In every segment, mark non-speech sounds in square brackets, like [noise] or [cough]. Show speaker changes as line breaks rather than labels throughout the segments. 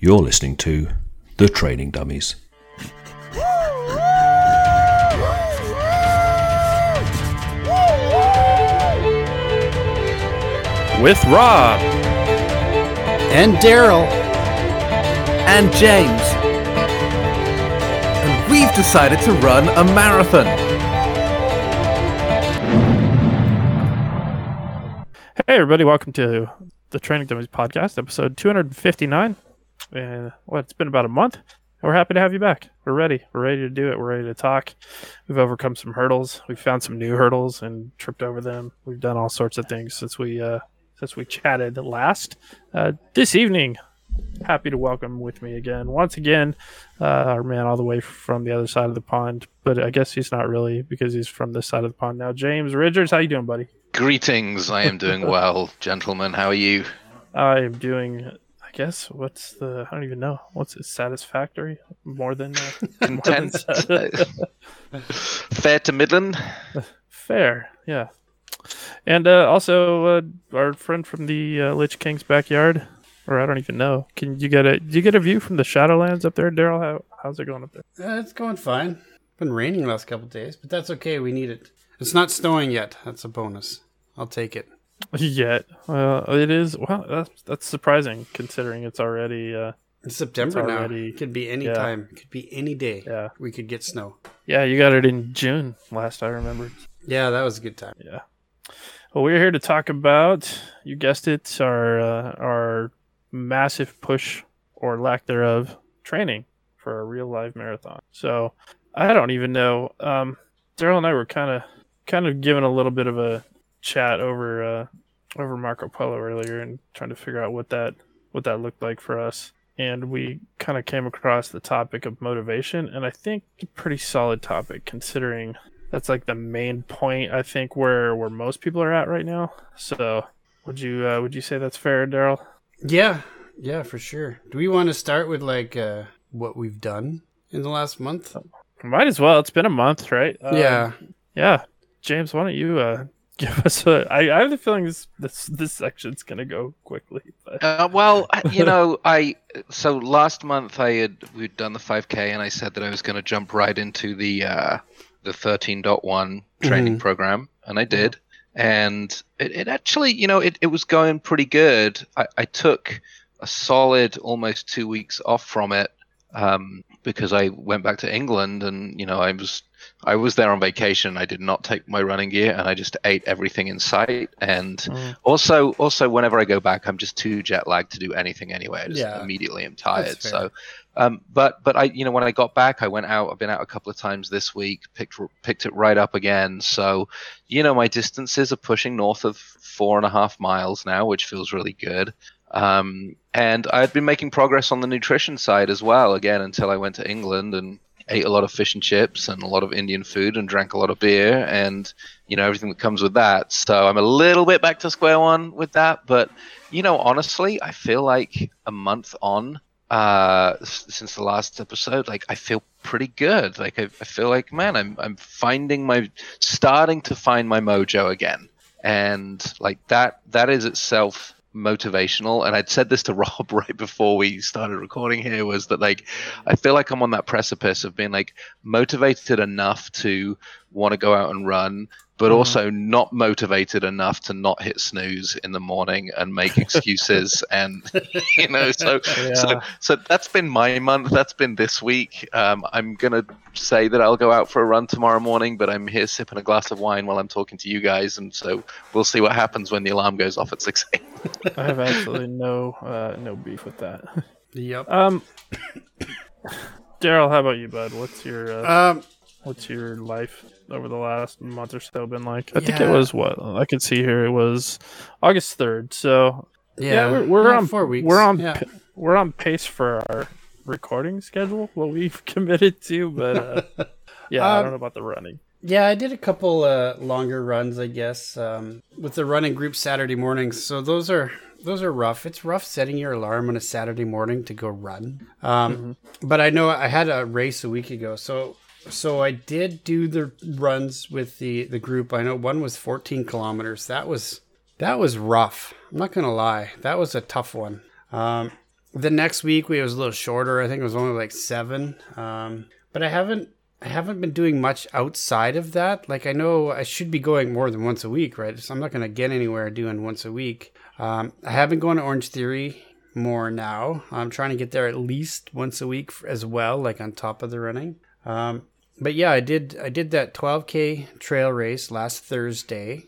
You're listening to The Training Dummies.
With Rob
and Daryl
and James. And we've decided to run a marathon. Hey, everybody, welcome to the Training Dummies podcast, episode 259. And what, it's been about a month. We're happy to have you back. We're ready. We're ready to do it. We're ready to talk. We've overcome some hurdles. We've found some new hurdles and tripped over them. We've done all sorts of things since we uh, since we chatted last. Uh, this evening, happy to welcome with me again, once again, uh, our man all the way from the other side of the pond. But I guess he's not really because he's from this side of the pond now. James Ridgers, how you doing, buddy?
Greetings. I am doing [laughs] well, gentlemen. How are you?
I am doing. I guess what's the? I don't even know. What's it? Satisfactory? More than uh, [laughs]
content. Fair to Midland. [laughs]
Fair. Yeah. And uh, also, uh, our friend from the uh, Lich King's backyard, or I don't even know. Can you get a? Do you get a view from the Shadowlands up there, Daryl? How how's it going up there?
Uh, it's going fine. Been raining the last couple days, but that's okay. We need it. It's not snowing yet. That's a bonus. I'll take it.
Yet, uh, it is. Well, that's that's surprising considering it's already. Uh,
it's September it's already, now. It could be any yeah. time. It could be any day.
Yeah,
we could get snow.
Yeah, you got it in June last I remember.
Yeah, that was a good time.
Yeah. Well, we're here to talk about, you guessed it, our uh, our massive push or lack thereof training for a real live marathon. So I don't even know. Um, Daryl and I were kind of kind of given a little bit of a chat over uh, over Marco Polo earlier and trying to figure out what that what that looked like for us. And we kind of came across the topic of motivation, and I think a pretty solid topic considering that's like the main point I think where where most people are at right now. So, would you uh, would you say that's fair, Daryl?
Yeah, yeah, for sure. Do we want to start with like uh, what we've done in the last month?
Might as well. It's been a month, right?
Um, yeah,
yeah. James, why don't you uh, give us a? I, I have the feeling this this this section's gonna go quickly.
But... Uh, well, you know, I so last month I had we'd done the 5K and I said that I was gonna jump right into the uh, the 13.1 training mm-hmm. program, and I did. And it, it, actually, you know, it, it was going pretty good. I, I took a solid almost two weeks off from it um, because I went back to England, and you know, I was I was there on vacation. I did not take my running gear, and I just ate everything in sight. And mm. also, also, whenever I go back, I'm just too jet lagged to do anything anyway. I just yeah. immediately am tired. So, um, but but I, you know, when I got back, I went out. I've been out a couple of times this week. Picked picked it right up again. So, you know, my distances are pushing north of four and a half miles now, which feels really good. Um, and I had been making progress on the nutrition side as well. Again, until I went to England and ate a lot of fish and chips and a lot of Indian food and drank a lot of beer and you know everything that comes with that. So I'm a little bit back to square one with that, but you know honestly, I feel like a month on uh since the last episode like i feel pretty good like I, I, feel like man i'm i'm finding my starting to find my mojo again and like that that is itself motivational and i'd said this to [laughs] rob right before we started recording here was that like i feel like i'm on that precipice of being like motivated enough to want to go out and run but mm. also not motivated enough to not hit snooze in the morning and make [laughs] excuses and [laughs] you know so yeah. so so that's been my month that's been this week. Um, i'm gonna say that i'll go out for a run tomorrow morning but i'm here sipping a glass of wine while i'm talking to you guys and so we'll see what happens when the alarm goes off at 6
a.m i have [laughs] absolutely no uh, no beef with that.
Yep.
Um [coughs] daryl how about you bud? What's your uh, um what's your life over the last month or so been like? I yeah. think it was what I could see here. It was August third. So yeah, yeah we're, we're on
four weeks.
We're on
yeah.
we're on pace for our recording schedule. What we've [laughs] committed to, but uh, [laughs] yeah, um, I don't know about the running.
Yeah, I did a couple uh, longer runs, I guess, um, with the running group Saturday mornings. So those are those are rough. It's rough setting your alarm on a Saturday morning to go run. Um, mm-hmm. But I know I had a race a week ago, so so I did do the runs with the the group. I know one was 14 kilometers. That was that was rough. I'm not gonna lie. That was a tough one. Um, the next week we it was a little shorter. I think it was only like seven. Um, but I haven't I haven't been doing much outside of that. Like I know I should be going more than once a week, right? So I'm not to get anywhere doing once a week. Um, I have been going to Orange Theory more now. I'm trying to get there at least once a week as well, like on top of the running. Um, but yeah, I did I did that 12k trail race last Thursday.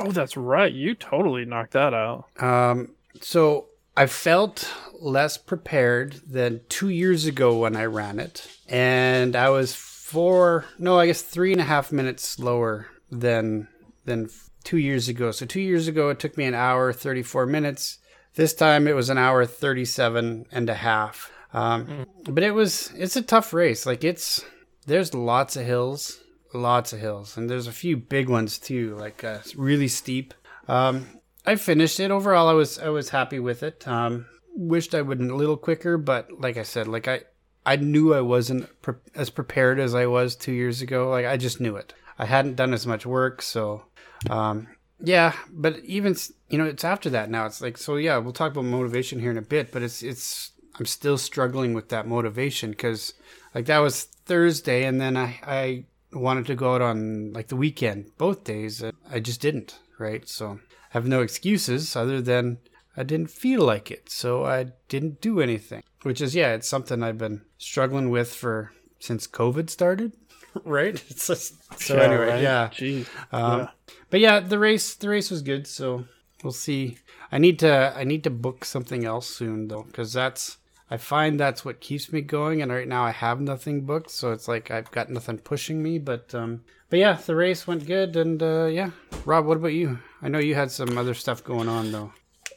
Oh, that's right. You totally knocked that out.
Um, so I felt less prepared than two years ago when I ran it, and I was four, no, I guess three and a half minutes slower than than two years ago. So two years ago, it took me an hour thirty four minutes. This time, it was an hour thirty seven and a half. Um, mm. But it was it's a tough race. Like it's there's lots of hills, lots of hills, and there's a few big ones too, like uh, really steep. Um, I finished it. Overall, I was I was happy with it. Um, wished I would a little quicker, but like I said, like I I knew I wasn't pre- as prepared as I was two years ago. Like I just knew it. I hadn't done as much work, so um, yeah. But even you know, it's after that now. It's like so. Yeah, we'll talk about motivation here in a bit, but it's it's I'm still struggling with that motivation because like that was Thursday, and then I I wanted to go out on like the weekend both days. I just didn't. Right, so I have no excuses other than I didn't feel like it, so I didn't do anything. Which is yeah, it's something I've been struggling with for since COVID started, [laughs] right? [laughs] It's just, so yeah, anyway, right? yeah.
Jeez.
Um, yeah. But yeah, the race the race was good, so we'll see. I need to I need to book something else soon though, because that's I find that's what keeps me going. And right now I have nothing booked, so it's like I've got nothing pushing me. But um, but yeah, the race went good, and uh, yeah. Rob, what about you? I know you had some other stuff going on though.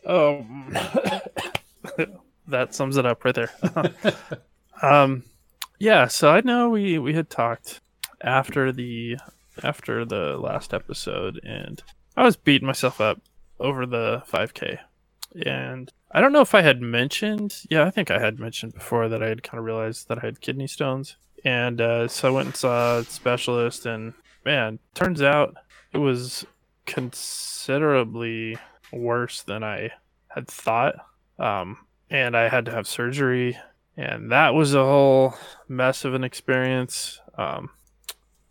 Oh, [coughs] that sums it up right there. [laughs] um, yeah. So I know we we had talked after the after the last episode, and I was beating myself up over the 5K, and I don't know if I had mentioned. Yeah, I think I had mentioned before that I had kind of realized that I had kidney stones, and uh, so I went and saw a specialist. And man, turns out it was considerably worse than I had thought. Um, and I had to have surgery, and that was a whole mess of an experience. Um,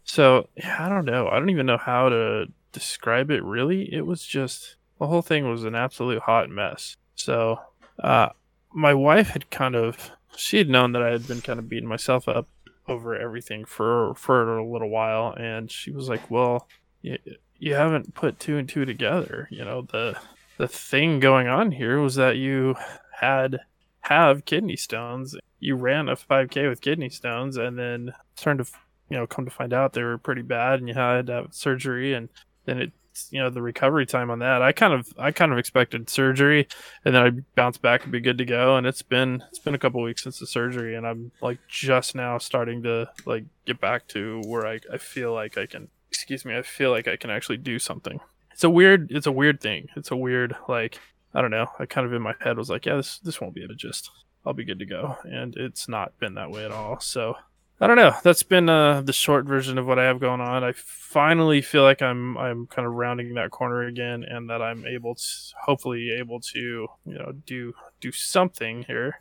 so yeah, I don't know. I don't even know how to describe it. Really, it was just the whole thing was an absolute hot mess. So, uh, my wife had kind of she had known that I had been kind of beating myself up over everything for for a little while, and she was like, "Well, you, you haven't put two and two together. You know the the thing going on here was that you had have kidney stones. You ran a 5K with kidney stones, and then turned to you know come to find out they were pretty bad, and you had to have surgery, and then it you know the recovery time on that. I kind of I kind of expected surgery, and then I bounce back and be good to go. And it's been it's been a couple weeks since the surgery, and I'm like just now starting to like get back to where I I feel like I can excuse me I feel like I can actually do something. It's a weird it's a weird thing. It's a weird like I don't know. I kind of in my head was like yeah this this won't be it. Just I'll be good to go, and it's not been that way at all. So I don't know. That's been uh, the short version of what I have going on. I finally feel like I'm I'm kind of rounding that corner again, and that I'm able to hopefully able to you know do do something here.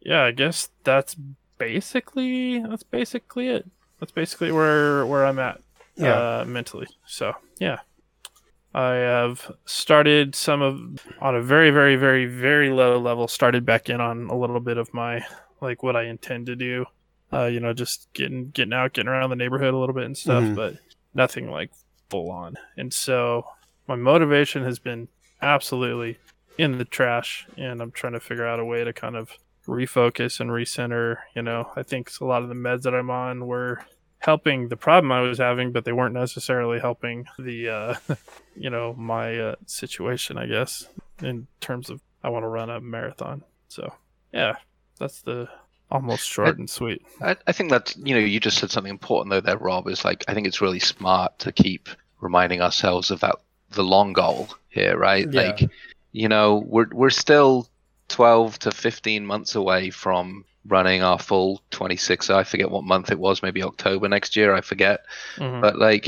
Yeah, I guess that's basically that's basically it. That's basically where where I'm at yeah. uh, mentally. So yeah, I have started some of on a very very very very low level. Started back in on a little bit of my like what I intend to do uh, you know, just getting getting out, getting around the neighborhood a little bit and stuff, mm-hmm. but nothing like full on. And so my motivation has been absolutely in the trash, and I'm trying to figure out a way to kind of refocus and recenter. You know, I think a lot of the meds that I'm on were helping the problem I was having, but they weren't necessarily helping the, uh, [laughs] you know, my uh, situation. I guess in terms of I want to run a marathon. So yeah, that's the almost short I, and sweet.
I, I think that you know you just said something important though there, Rob. Is like I think it's really smart to keep reminding ourselves of that the long goal here, right? Yeah. Like you know we're we're still twelve to fifteen months away from running our full 26 i forget what month it was maybe october next year i forget mm-hmm. but like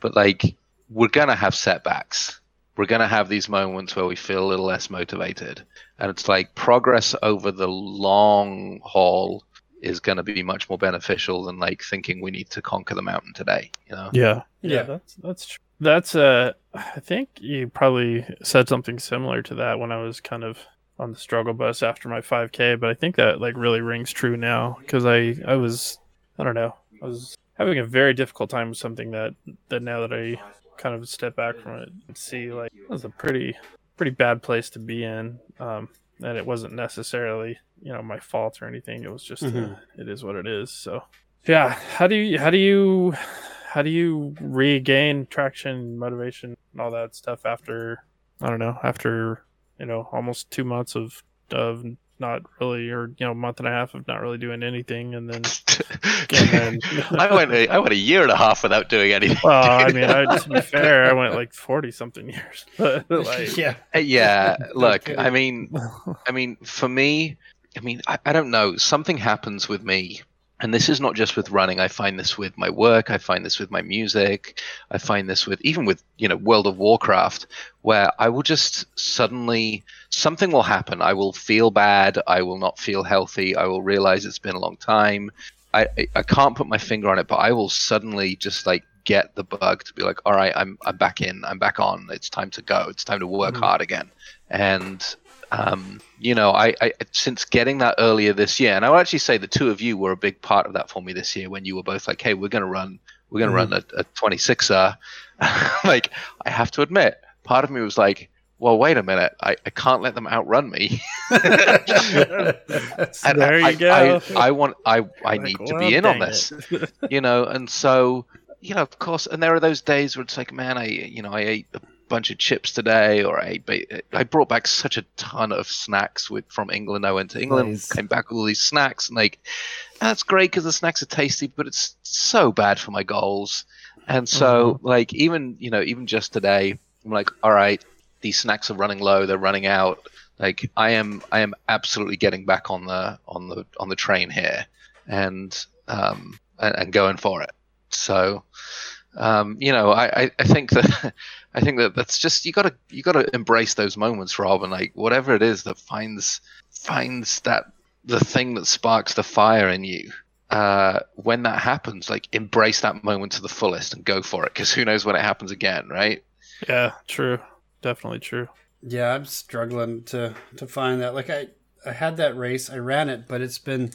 but like we're gonna have setbacks we're going to have these moments where we feel a little less motivated. And it's like progress over the long haul is going to be much more beneficial than like thinking we need to conquer the mountain today, you know?
Yeah. Yeah,
Yeah.
that's that's true. That's uh I think you probably said something similar to that when I was kind of on the struggle bus after my 5k, but I think that like really rings true now cuz I I was I don't know. I was having a very difficult time with something that that now that I kind of step back from it and see like it was a pretty pretty bad place to be in um and it wasn't necessarily, you know, my fault or anything. It was just uh,
Mhm.
it is what it is. So yeah, how do you how do you how do you regain traction, motivation, and all that stuff after I don't know after you know almost two months of of not really or you know month and a half of not really doing anything, and then [laughs] again, then [laughs]
I went a, I went a year and a half without doing anything.
well, I mean, I, [laughs] to be fair, I went like forty something years, like
yeah.
Uh, yeah look i mean i mean for me i mean I, I don't know something happens with me and this is not just with running. I find this with my work. I find this with my music. I find this with even with you know world of warcraft where i will just suddenly something will happen. I will feel bad. I will not feel healthy. I will realize it's been a long time. I i, can't put my finger on it but i will suddenly just like get the bug to be like all right i'm i'm back in. I'm back on. It's time to go. It's time to work
Mhm.
hard again. And um, you know, I, I since getting that earlier this year, and I would actually say the two of you were a big part of that for me this year when you were both like, "Hey, we're going to run, we're going to run a, a 26er." [laughs] like, I have to admit, part of me was like, "Well, wait a minute, I, I can't let them outrun me." [laughs] And
There
I,
you go.
I, I want, I, I
Like,
need to be in on this [laughs] you know and so you know of course and there are those days where it's like man i you know i ate a bunch of chips today or i i brought back such a ton of snacks with from england. I went to england
Nice.
came back with all these snacks and like that's great because the snacks are tasty but it's so bad for my goals. And so like even you know even just today i'm like all right these snacks are running low they're running out. Like i am i am absolutely getting back on the on the on the train here and um and, and going for it. So um you know i i, I think that [laughs] i think that that's just you gotta you gotta embrace those moments rob and like whatever it is that finds finds that the thing that sparks the fire in you uh when that happens like embrace that moment to the fullest and go for it because who knows when it happens again right
yeah, true, definitely true.
Yeah, I'm struggling to to find that. Like I I had that race, I ran it, but it's been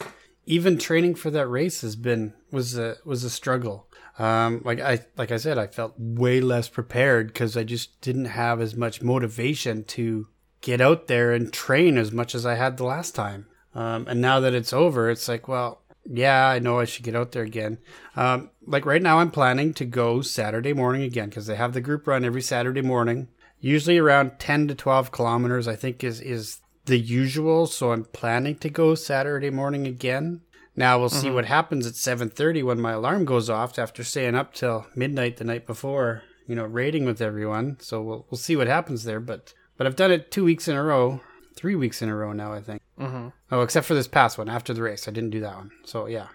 even training for that race has been was a was a struggle. Um, like I like I said, I felt way less prepared because I just didn't have as much motivation to get out there and train as much as I had the last time. Um, and now that it's over, it's like, well, yeah, I know I should get out there again. Um, like right now, I'm planning to go Saturday morning again because they have the group run every Saturday morning usually around 10 to 12 kilometers i think is is the usual so i'm planning to go saturday morning again now we'll see what happens at 7.30 when my alarm goes off after staying up till midnight the night before you know raiding with everyone so we'll, we'll see what happens there but but i've done it two weeks in a row three weeks in a row now i think
Mm-hmm.
Oh, except for this past one after the race, I didn't do that one. So yeah,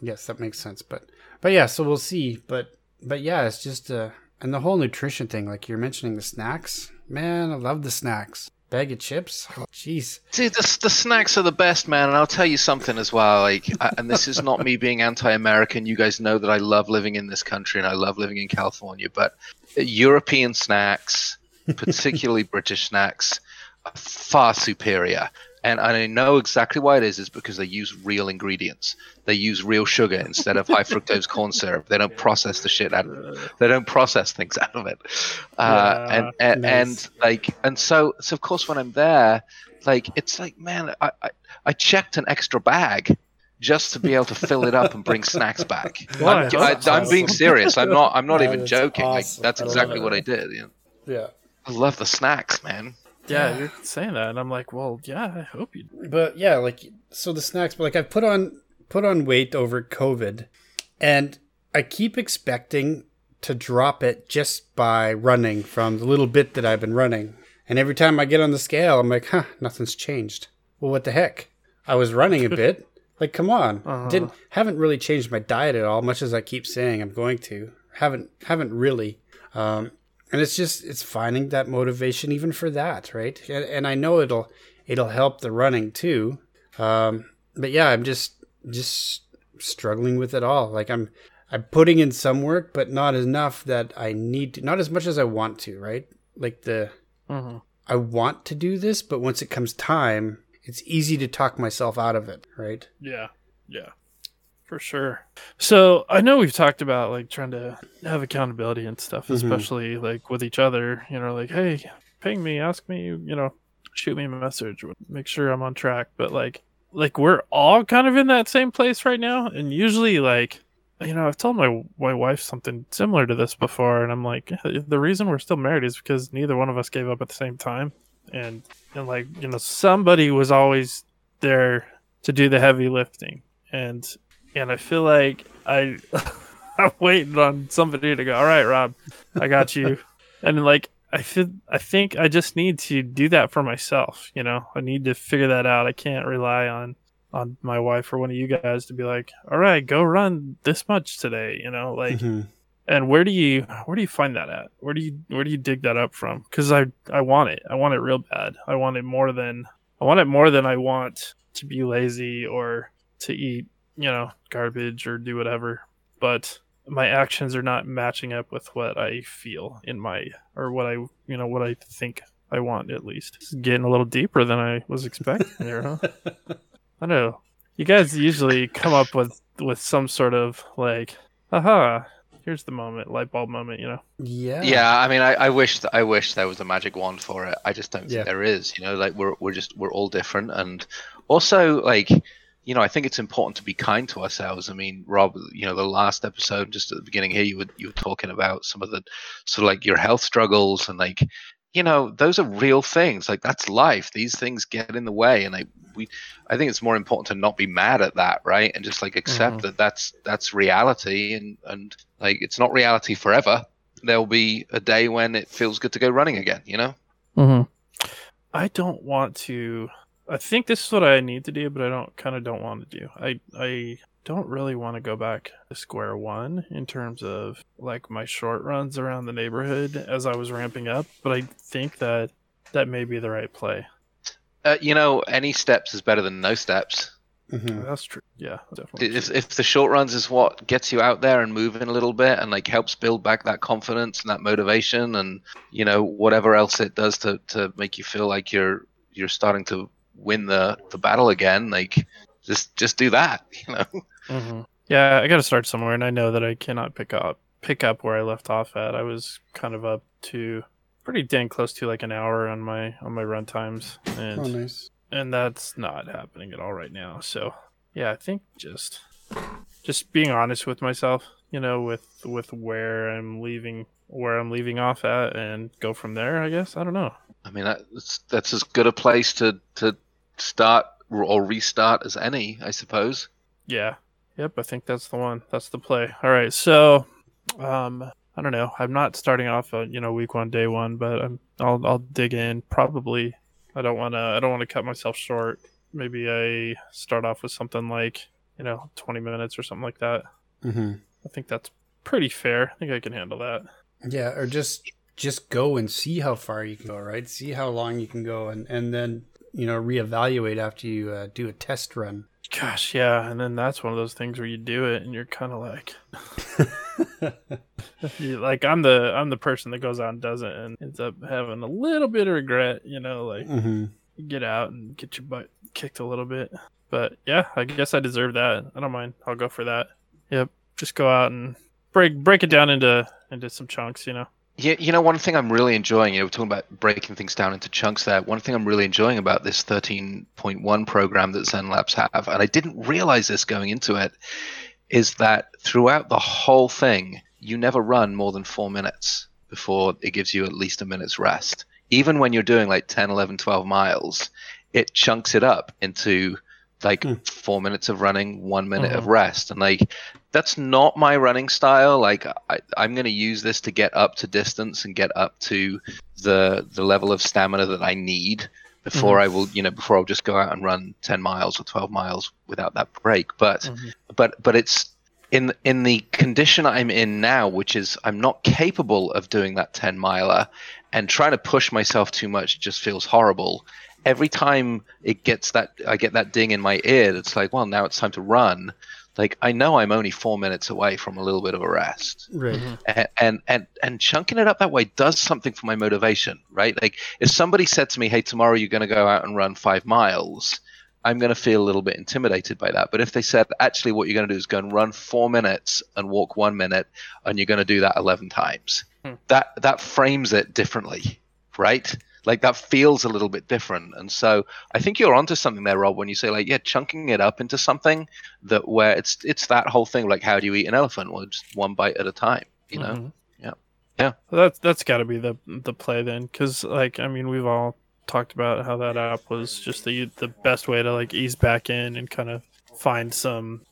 yes, that makes sense. But but yeah, so we'll see. But but yeah, it's just uh, and the whole nutrition thing, like you're mentioning the snacks. Man, I love the snacks. Bag of chips. Jeez.
Dude, the, the snacks are the best, man. And I'll tell you something as well. Like, and this is not me being anti-American. You guys know that I love living in this country and I love living in California. But European snacks, particularly British snacks, are far superior. And I know exactly why it is. Is because they use real ingredients. They use real sugar instead of high fructose corn syrup. They don't process the shit out of it. They don't process things out of it. Uh,
Yeah,
and and,
nice.
and like and so so of course when I'm there, like it's like man, I, I I checked an extra bag just to be able to fill it up and bring snacks back. [laughs]
Why?
I'm, I,
That's
I'm being serious. I'm not. I'm not [laughs]
That
even joking. Like that's exactly what I did. You know?
Yeah.
I love the snacks, man.
Yeah,
Yeah.
you're saying that, and I'm like, well, yeah, I hope you. do.
But yeah, like so the snacks. But like I put on put on weight over COVID, and I keep expecting to drop it just by running from the little bit that I've been running. And every time I get on the scale, I'm like, huh, nothing's changed. Well, what the heck? I was running a [laughs] bit. Like, come on.
Uh-huh.
Didn't haven't really changed my diet at all, much as I keep saying I'm going to. Haven't haven't really. Um, and it's just it's finding that motivation even for that, right? And, and I know it'll it'll help the running too. Um, but yeah, I'm just just struggling with it all. Like I'm I'm putting in some work, but not enough that I need to, not as much as I want to, right? Like the
Mm-hmm.
I want to do this, but once it comes time, it's easy to talk myself out of it, right?
Yeah, yeah, for sure. So I know we've talked about like trying to have accountability and stuff,
Mhm.
especially like with each other. You know, like hey, ping me, ask me, you know, shoot me a message, make sure I'm on track. But like, like we're all kind of in that same place right now, and usually like. You know, I've told my my wife something similar to this before, and I'm like, the reason we're still married is because neither one of us gave up at the same time, and and like you know, somebody was always there to do the heavy lifting and and I feel like I [laughs] I'm waiting on somebody to go. All right, Rob, I got you. [laughs] and like I feel I think I just need to do that for myself. You know, I need to figure that out. I can't rely on on my wife or one of you guys to be like, all right, go run this much today. You know, like
Mhm.
and where do you where do you find that at? Where do you where do you dig that up from? Because I I want it. I want it real bad. I want it more than I want it more than I want to be lazy or to eat you know garbage or do whatever. But my actions are not matching up with what I feel in my or what I you know what I think I want at least. It's getting a little deeper than I was expecting there, huh? [laughs] I don't know. You guys usually come up with with some sort of like, aha, here's the moment, light bulb moment, you know.
Yeah.
Yeah, I mean, I, I wish th- I wish there was a magic wand for it. I just don't think
Yeah.
there is. You know, like we're we're just we're all different, and also like you know, I think it's important to be kind to ourselves. I mean, Rob, you know, the last episode, just at the beginning here, you were you were talking about some of the sort of like your health struggles and like you know those are real things like that's life these things get in the way and i we i think it's more important to not be mad at that right and just like accept
Mhm.
that that's that's reality and and like it's not reality forever there'll be a day when it feels good to go running again you know
Mm-hmm. I don't want to. I think this is what I need to do, but I don't kind of don't want to do. I I don't really want to go back to square one in terms of like my short runs around the neighborhood as I was ramping up. But I think that that may be the right play.
uh, you know any steps is better than no steps
Mhm.
That's true. Yeah, definitely.
if, if the short runs is what gets you out there and moving a little bit and like helps build back that confidence and that motivation and you know whatever else it does to, to make you feel like you're you're starting to win the, the battle again like just just do that [laughs] you know
hmm Yeah, I got to start somewhere, and I know that I cannot pick up pick up where I left off at. I was kind of up to pretty dang close to like an hour on my on my run times, and
Oh, nice.
and that's not happening at all right now. So yeah, I think just just being honest with myself, you know, with with where I'm leaving where I'm leaving off at, and go from there. I guess I don't know.
i mean that's that's as good a place to to start or restart as any i suppose
Yeah. Yep, I think that's the one. That's the play. All right. So, um I don't know. I'm not starting off a, you know, week 1 day 1, but I'm I'll I'll dig in probably. I don't want to I don't want to cut myself short. Maybe I start off with something like, you know, 20 minutes or something like that.
hmm
I think that's pretty fair. I think I can handle that.
Yeah, or just just go and see how far you can go, right? See how long you can go, and and then you know reevaluate after you uh, do a test run.
Gosh, yeah, and then that's one of those things where you do it and you're kind of like [laughs] like I'm the I'm the person that goes out and does it and ends up having a little bit of regret, you know, like
hmm
you get out and get your butt kicked a little bit. But yeah, I guess I deserve that. I don't mind. I'll go for that. Yep. Just go out and break break it down into into some chunks, you know.
Yeah, you know, one thing I'm really enjoying, you know, we're talking about breaking things down into chunks there. One thing I'm really enjoying about this 13.1 program that Zen Labs have, and I didn't realize this going into it, is that throughout the whole thing, you never run more than four minutes before it gives you at least a minute's rest. Even when you're doing like 10, 11, 12 miles, it chunks it up into like
Hmm.
four minutes of running, one minute of
Mhm.
rest. And like, that's not my running style. Like I, I'm going to use this to get up to distance and get up to the the level of stamina that I need before I will, you know, before I'll just go out and run 10 miles or 12 miles without that break. But
Mhm.
but but it's in in the condition I'm in now, which is I'm not capable of doing that 10 miler, and trying to push myself too much just feels horrible. Every time it gets that, I get that ding in my ear. It's like, well, now it's time to run. Like I know I'm only four minutes away from a little bit of a rest,
Right.
and and and, and chunking it up that way does something for my motivation, right? Like if somebody said to me, "Hey, tomorrow you're going to go out and run five miles," I'm going to feel a little bit intimidated by that. But if they said, actually, what you're going to do is go and run four minutes and walk one minute, and you're going to do that 11 times,
Hmm.
that that frames it differently, right? Like that feels a little bit different. And so I think you're onto something there, Rob, when you say like, yeah, chunking it up into something that where it's it's that whole thing like how do you eat an elephant? Well, just one bite at a time, you know?
Mhm.
Yeah. Yeah.
Well, that's that's got to be the the play then, because like I mean we've all talked about how that app was just the the best way to like ease back in and kind of find some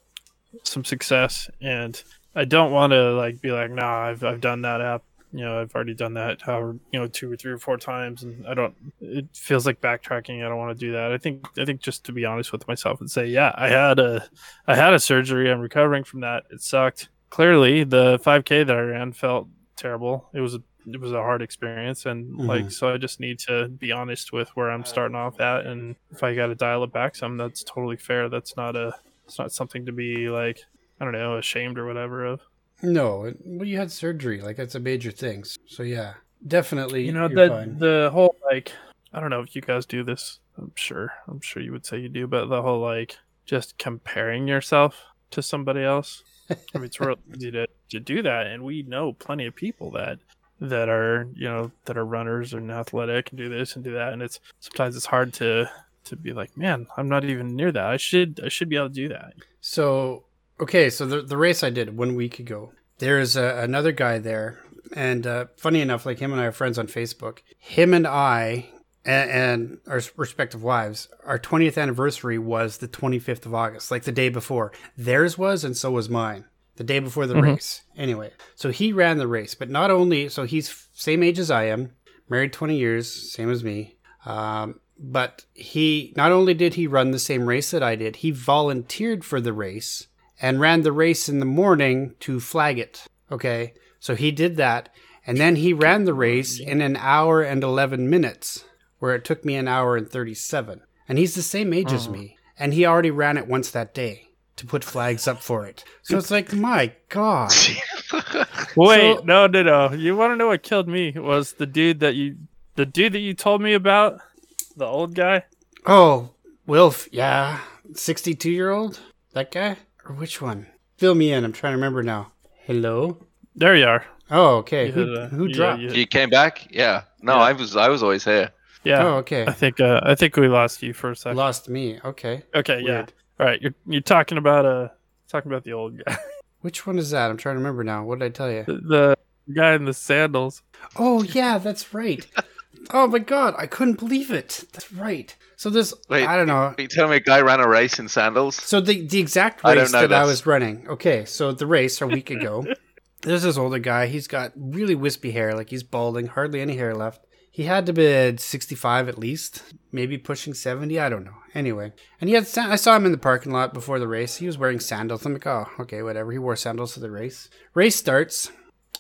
some success. And I don't want to like be like, nah, I've I've done that app. You know, I've already done that. However, you know, two or three or four times, and I don't. It feels like backtracking. I don't want to do that. I think I think just to be honest with myself and say, yeah, I had a I had a surgery. I'm recovering from that. It sucked. Clearly, the 5K that I ran felt terrible. It was a it was a hard experience, and mm-hmm. like so, I just need to be honest with where I'm starting off at, and if I got to dial it back some, that's totally fair. That's not a it's not something to be like I don't know ashamed or whatever of.
No, it- well, you had surgery. Like that's a major thing. So yeah, definitely.
You know the
fine.
the whole like I don't know if you guys do this. I'm sure I'm sure you would say you do, but the whole like just comparing yourself to somebody else. I mean, it's real [laughs] easy to, to do that, and we know plenty of people that that are you know that are runners and athletic and do this and do that, and it's sometimes it's hard to to be like, man, I'm not even near that. I should I should be able to do that.
So okay, so the the race I did one week ago, there's a, another guy there, and uh, funny enough, like him and I are friends on Facebook. Him and I and, and our respective wives, our 20th anniversary was the 25th of August, like the day before. Theirs was, and so was mine. The day before the race. Anyway, so he ran the race, but not only, so he's same age as I am, married 20 years, same as me. Um, but he not only did he run the same race that I did, he volunteered for the race and ran the race in the morning to flag it. Okay, so he did that, and then he ran the race in an hour and 11 minutes, where it took me an hour and 37. And he's the same age as oh. me, and he already ran it once that day to put flags up for it. So it's like, my God. [laughs] [laughs]
Wait,
So-
no, no, no. You want to know what killed me was the dude that you the dude that you told me about, the old guy.
Oh, Wilf, yeah. 62 year old? That guy? Or which one? Fill me in. I'm trying to remember now. Hello?
There you are.
Oh, okay.
You
Who,
a-
who
yeah,
dropped?
you-
You came back? Yeah. No,
Yeah.
I was I was always here.
Yeah.
Oh, okay.
I think uh, I think we lost you for a second.
Lost me. Okay.
okay, yeah. All right, you're you're talking about uh talking about the old guy, [laughs]
Which one is that? I'm trying to remember now. What did I tell you?
the, the guy in the sandals.
Oh, yeah, that's right. Oh, my God. I couldn't believe it. That's right. So this,
Wait,
I don't know.
You tell me a guy ran a race in sandals?
So the the exact
I don't
race
know
that I was running. Okay, so the race a week ago. [laughs] there's this older guy. He's got really wispy hair, like he's balding, hardly any hair left. He had to be 65 at least, maybe pushing 70. I don't know. Anyway, and he had. I saw him in the parking lot before the race. He was wearing sandals. I'm like, oh, okay, whatever. He wore sandals to the race. Race starts,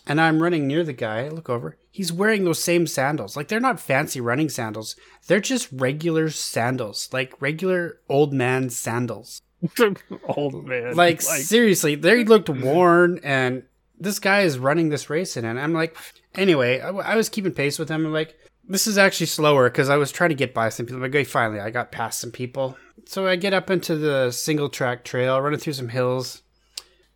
and I'm running near the guy. I look over. He's wearing those same sandals. Like they're not fancy running sandals. They're just regular sandals, like regular old man sandals. [laughs]
old man.
Like, seriously, they looked worn, and this guy is running this race in, and I'm like, anyway, I, I was keeping pace with him. I'm like, this is actually slower because I was trying to get by some people. Like, okay, finally, I got past some people. So I get up into the single track trail, running through some hills,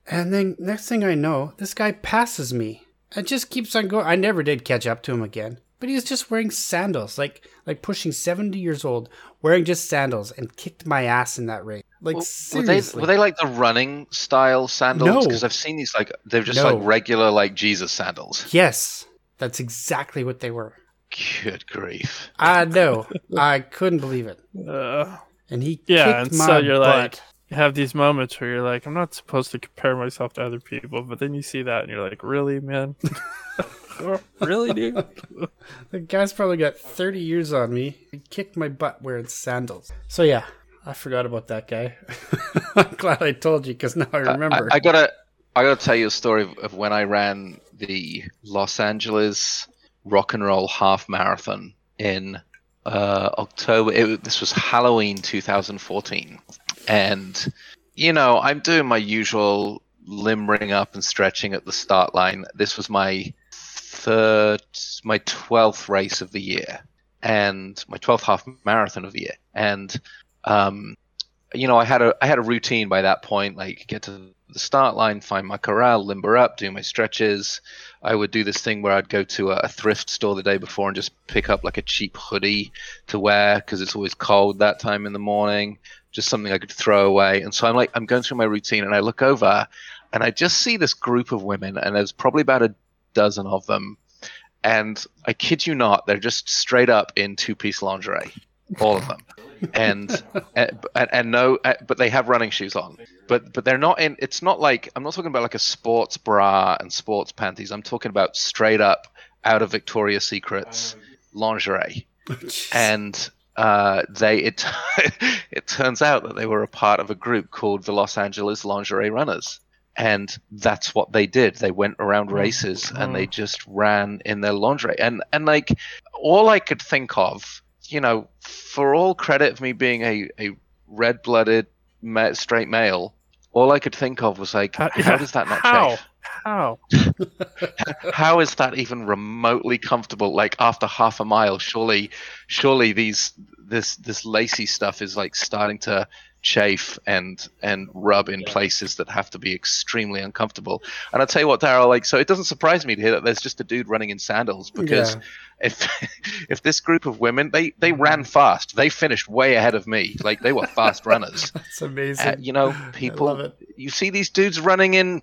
and then next thing I know, this guy passes me. It just keeps on going. I never did catch up to him again. But he was just wearing sandals, like like pushing seventy years old, wearing just sandals, and kicked my ass in that race. Like
Well, were
seriously,
they were they like the running style sandals?
No.
Because I've seen these like they're just
No.
like regular like Jesus sandals.
Yes, that's exactly what they were.
Good grief!
I know. I couldn't believe it.
uh,
And he
Yeah,
kicked
and
my
so you're like-
butt.
you have these moments where you're like, I'm not supposed to compare myself to other people, but then you see that and you're like, really, man? [laughs] [laughs] really, dude? [laughs]
the guy's probably got 30 years on me. He kicked my butt wearing sandals. So yeah, I forgot about that guy. I'm glad I told you because now I remember.
I, I gotta I got to tell you a story of, of when I ran the Los Angeles Rock and Roll Half Marathon in uh, October. It, this was Halloween 2014, and you know I'm doing my usual limbering up and stretching at the start line. This was my third, my twelfth race of the year, and my twelfth half marathon of the year, and um, you know I had a I had a routine by that point, like get to the start line, find my corral, limber up, do my stretches. I would do this thing where I'd go to a, a thrift store the day before and just pick up like a cheap hoodie to wear because it's always cold that time in the morning. Just something I could throw away. And so I'm like, I'm going through my routine and I look over and I just see this group of women, and there's probably about a dozen of them. And I kid you not, they're just straight up in two piece lingerie, all of them. And, and and no, uh, but they have running shoes on. But but they're not in. It's not like I'm not talking about like a sports bra and sports panties. I'm talking about straight up out of Victoria's Secrets lingerie. [laughs] and uh, they it [laughs] it turns out that they were a part of a group called the Los Angeles Lingerie Runners and that's what they did they went around
Oh,
races and they just ran in their lingerie and and like all i could think of you know for all credit of me being a, a red-blooded straight male all i could think of was like
How-
how does that not
how?
chafe
How? [laughs]
how is that even remotely comfortable like after half a mile surely surely these this this lacy stuff is like starting to chafe and and rub in places that have to be extremely uncomfortable and i'll tell you what daryl like so it doesn't surprise me to hear that there's just a dude running in sandals because
Yeah.
if [laughs] if this group of women they they ran fast they finished way ahead of me like they were fast runners [laughs]
That's amazing.
uh, you know people you see these dudes running in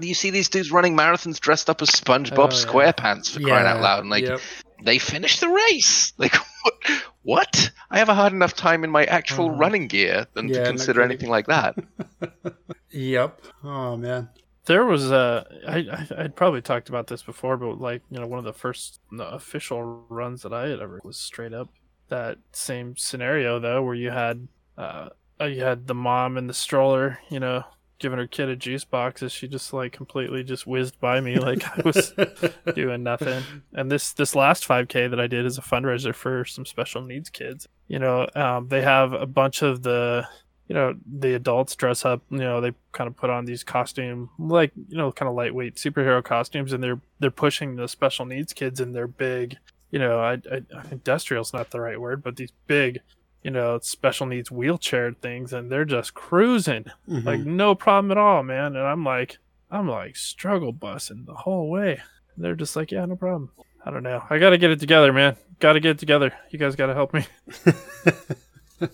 you see these dudes running marathons dressed up as SpongeBob
Oh, yeah.
SquarePants for crying out loud, and like
Yep.
they finished the race. Like what? what? I have a hard enough time in my actual
Uh,
running gear than
yeah,
to consider anything like that. [laughs]
Yep. Oh man.
There was uh, I I- I'd probably talked about this before, but like you know, one of the first no, official runs that I had ever was straight up that same scenario though, where you had uh, uh, you had the mom in the stroller, you know, giving her kid a juice box as she just like completely just whizzed by me like I was [laughs] doing nothing. And this this last 5K that I did is a fundraiser for some special needs kids. You know, um, they have a bunch of the you know the adults dress up. You know, they kind of put on these costume like you know kind of lightweight superhero costumes, and they're they're pushing the special needs kids in their big. You know, I, I industrial's not the right word, but these big. You know, special needs wheelchair things, and they're just cruising
Mhm.
like no problem at all, man. And I'm like, I'm like struggle busing the whole way. And they're just like, yeah, no problem. I don't know. I got to get it together, man. Got to get it together. You guys got to help me. [laughs]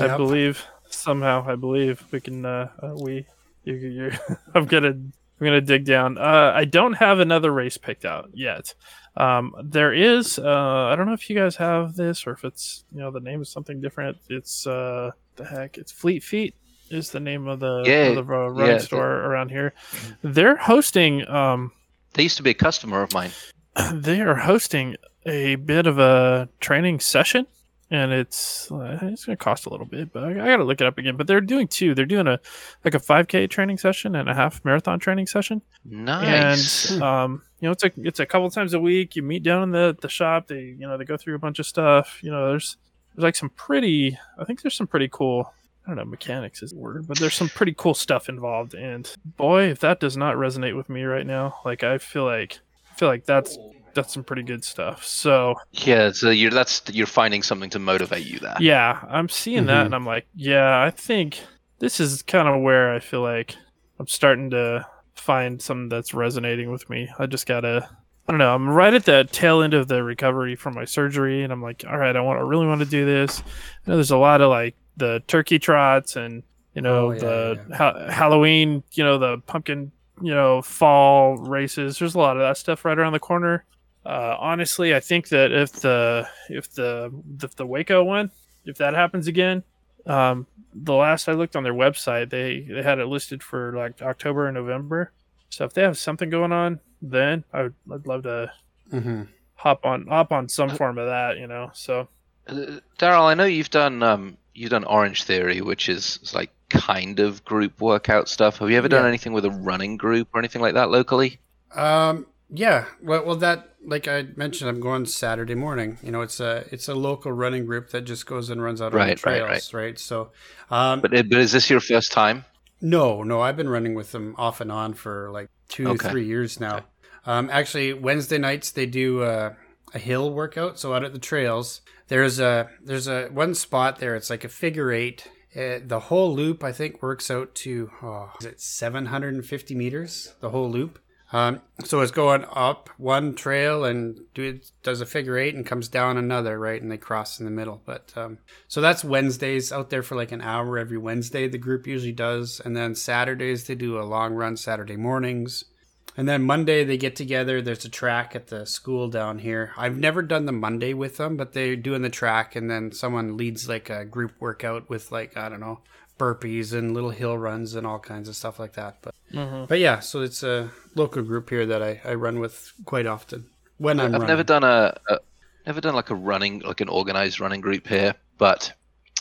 I believe somehow. I believe we can. Uh, uh we. You, you're. [laughs] I'm gonna. I'm gonna dig down. Uh, I don't have another race picked out yet. Um, there is. Uh, I don't know if you guys have this or if it's you know the name is something different. It's uh the heck. It's Fleet Feet is the name of the,
Yeah,
of the uh, running
yeah.
store around here. They're hosting. Um,
They used to be a customer of mine. [clears throat]
they are hosting a bit of a training session and it's uh, it's gonna cost a little bit but I, I gotta look it up again but they're doing two they're doing a like a 5k training session and a half marathon training session
Nice.
and um you know it's a it's a couple times a week you meet down in the the shop they you know they go through a bunch of stuff you know there's there's like some pretty i think there's some pretty cool I don't know, mechanics is the word, but there's some pretty cool stuff involved. And boy, if that does not resonate with me right now, like I feel like I feel like that's that's some pretty good stuff. So
yeah, so you're that's you're finding something to motivate you there.
yeah, I'm seeing that
Mhm.
and I'm like, yeah, I think this is kind of where I feel like I'm starting to find something that's resonating with me. I just gotta I don't know, I'm right at the tail end of the recovery from my surgery and I'm like, all right, I want I really want to do this. I know there's a lot of like the turkey trots and you know
Oh, yeah,
the
yeah.
Ha- Halloween, you know, the pumpkin, you know, fall races. There's a lot of that stuff right around the corner. Uh, honestly, I think that if the if the if the Waco one, if that happens again, um, the last I looked on their website, they they had it listed for like October and November. So if they have something going on, then I would I'd love to
hmm
hop on hop on some form of that, you know. So
Uh, Daryl, I know you've done um, you've done Orange Theory, which is is like kind of group workout stuff. Have you ever done
Yeah.
anything with a running group or anything like that locally?
Um, yeah. Well, well, that like I mentioned, I'm going Saturday morning. You know, it's a it's a local running group that just goes and runs out on the
Right, right,
trails, right? So, um,
But but is this your first time?
no, no, I've been running with them off and on for like two,
Okay.
three years now. Um, actually, Wednesday nights they do uh, a hill workout. So out at the trails, there's a there's a one spot there. It's like a figure eight. Uh, the whole loop, I think, works out to oh, is it 750 meters? The whole loop. Um, so it's going up one trail and do does a figure eight and comes down another, right? And they cross in the middle. But um, so that's Wednesdays out there for like an hour every Wednesday. The group usually does, and then Saturdays they do a long run Saturday mornings. And then Monday they get together. There's a track at the school down here. I've never done the Monday with them, but they're doing the track, and then someone leads like a group workout with like I don't know burpees and little hill runs and all kinds of stuff like that. But but yeah, so it's a local group here that I, I run with quite often when I'm
I've
running.
never done a, a never done like a running like an organized running group here, but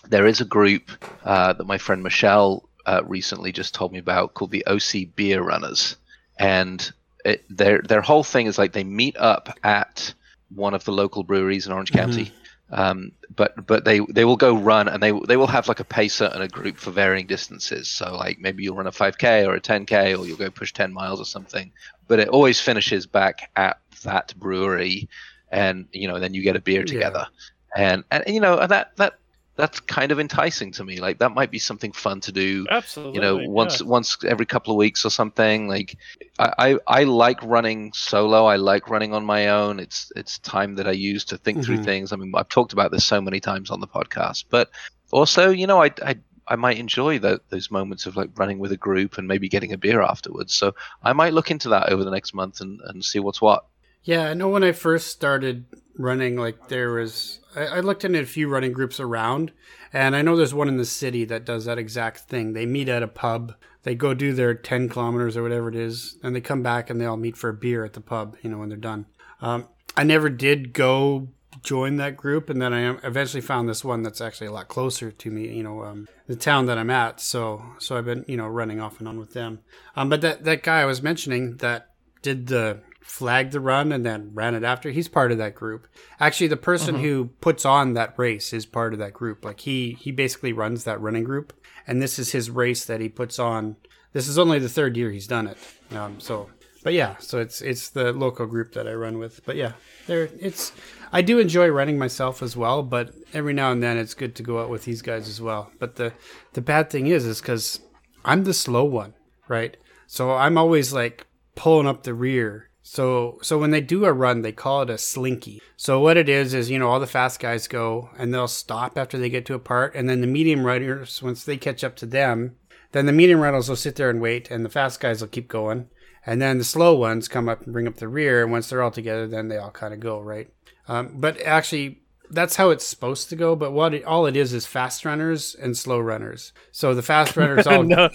there is a group uh, that my friend Michelle uh, recently just told me about called the OC Beer Runners, and it, their their whole thing is like they meet up at one of the local breweries in Orange County. Um, but but they they will go run and they they will have like a pacer and a group for varying distances. So like maybe you'll run a 5k or a 10k or you'll go push 10 miles or something. But it always finishes back at that brewery, and you know then you get a beer
Yeah.
together, and, and you know and that that that's kind of enticing to me. Like that might be something fun to do
Absolutely.
you know once once every couple of weeks or something like I, I i like running solo i like running on my own it's it's time that i use to think through
Mhm.
things i mean i've talked about this so many times on the podcast but also you know i i I might enjoy tho- those moments of like running with a group and maybe getting a beer afterwards. So I might look into that over the next month and, and see what's what.
Yeah, I know when I first started running, like there was, I, I looked into a few running groups around, and I know there's one in the city that does that exact thing. They meet at a pub, they go do their 10 kilometers or whatever it is, and they come back and they all meet for a beer at the pub, you know, when they're done. Um, I never did go join that group, and then I eventually found this one that's actually a lot closer to me, you know, um, the town that I'm at. So, so I've been, you know, running off and on with them. Um, but that, that guy I was mentioning that did the flag the run and then ran it after. He's part of that group. Actually the person who puts on that race is part of that group. Like he he basically runs that running group and this is his race that he puts on. This is only the third year he's done it. Um so but yeah so it's it's the local group that i run with. But yeah there it's i do enjoy running myself as well but every now and then it's good to go out with these guys as well. But the the bad thing is is because i'm the slow one right? So i'm always like pulling up the rear so so when they do a run, they call it a slinky. So what it is is you know all the fast guys go and they'll stop after they get to a part, and then the medium riders once they catch up to them, then the medium riders will sit there and wait, and the fast guys will keep going, and then the slow ones come up and bring up the rear, and once they're all together, then they all kind of go right. Um, but actually. That's how it's supposed to go, but what it, all it is is fast runners and slow runners. So the fast [laughs] runners all
no,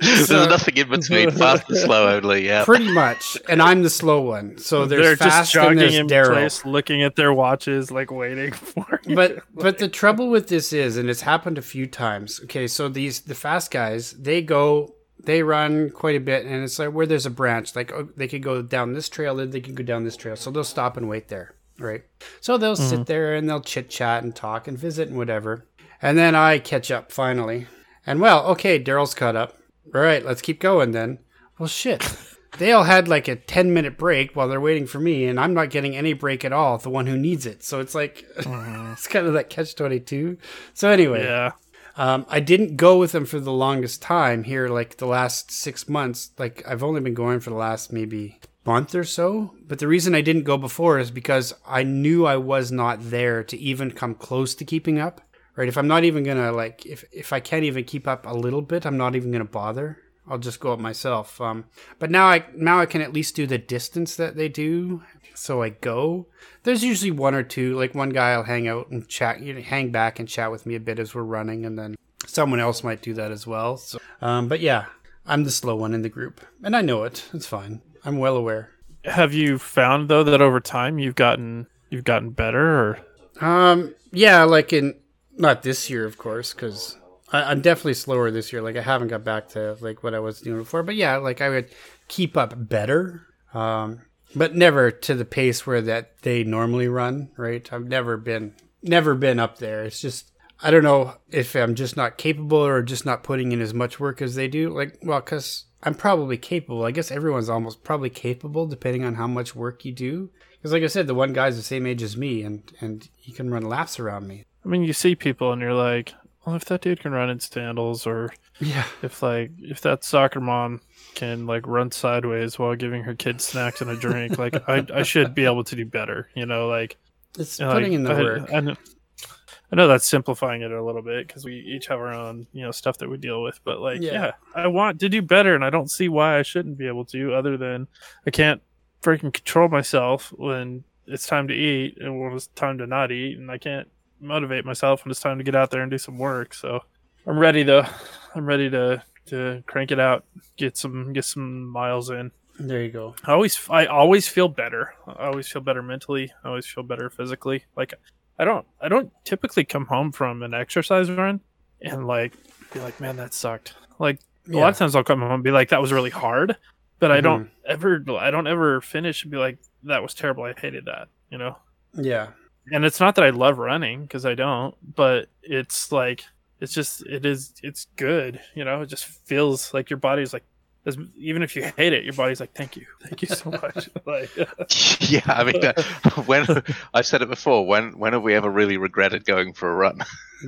There's
So-
nothing in between, fast and slow only. Yeah.
pretty much, and I'm the slow one. So there's
they're just
fast and
jogging
there's
in
Daryl.
place, looking at their watches, like waiting [laughs] for you.
but but the trouble with this is, and it's happened a few times. Okay, so these the fast guys, they go, they run quite a bit, and it's like where there's a branch, like oh, they could go down this trail, then they can go down this trail, so they'll stop and wait there, right? So they'll sit there and they'll chit chat and talk and visit and whatever, and then I catch up finally, and well, okay, Daryl's caught up. All right, let's keep going then. Well, shit. They all had like a 10 minute break while they're waiting for me, and I'm not getting any break at all, the one who needs it. So it's like, [laughs] it's kind of that catch 22. So, anyway,
yeah,
um, I didn't go with them for the longest time here, like the last six months. Like, I've only been going for the last maybe month or so. But the reason I didn't go before is because I knew I was not there to even come close to keeping up. Right? If I'm not even gonna like, if if I can't even keep up a little bit, I'm not even gonna bother. I'll just go up myself. Um, but now I now I can at least do the distance that they do. So I go. There's usually one or two. Like one guy will hang out and chat, you know, hang back and chat with me a bit as we're running, and then someone else might do that as well. So, um, but yeah, I'm the slow one in the group, and I know it. It's fine. I'm well aware.
have you found though that over time you've gotten you've gotten better, or
Um, yeah, like in not this year, of course, because I'm definitely slower this year. Like I haven't got back to like what I was doing before. But yeah, like I would keep up better. Um, but never to the pace where that they normally run. Right? I've never been never been up there. It's just I don't know if I'm just not capable or just not putting in as much work as they do. Like, well, because I'm probably capable. I guess everyone's almost probably capable depending on how much work you do. Because, like I said, the one guy's the same age as me, and and he can run laps around me.
I mean, you see people and you're like, well, if that dude can run in sandals, or
Yeah,
if like if that soccer mom can like run sideways while giving her kids snacks and a drink, like I I should be able to do better. You know, like
it's
you know,
putting
like,
in the
I,
work.
I know, I know that's simplifying it a little bit because we each have our own, you know, stuff that we deal with. But like,
Yeah.
yeah. I want to do better, and I don't see why I shouldn't be able to, other than I can't freaking control myself when it's time to eat and when it's time to not eat, and I can't motivate myself when it's time to get out there and do some work. So I'm ready though. I'm ready to to crank it out, get some get some miles in.
there you go.
I always I always feel better. I always feel better mentally. I always feel better physically. Like I don't I don't typically come home from an exercise run and like be like, man, that sucked. Like a lot of times I'll come home and be like, that was really hard, but I don't
Mm-hmm.
ever I don't ever finish and be like, that was terrible. I hated that. You know.
Yeah,
And it's not that I love running because I don't, but it's like it's just it is it's good. You know, it just feels like your body's like. As- Even if you hate it, your body's like, "Thank you, thank you so much." [laughs] like, [laughs]
yeah, I mean, uh, [laughs] when I've said it before, when when have we ever really regretted going for a run?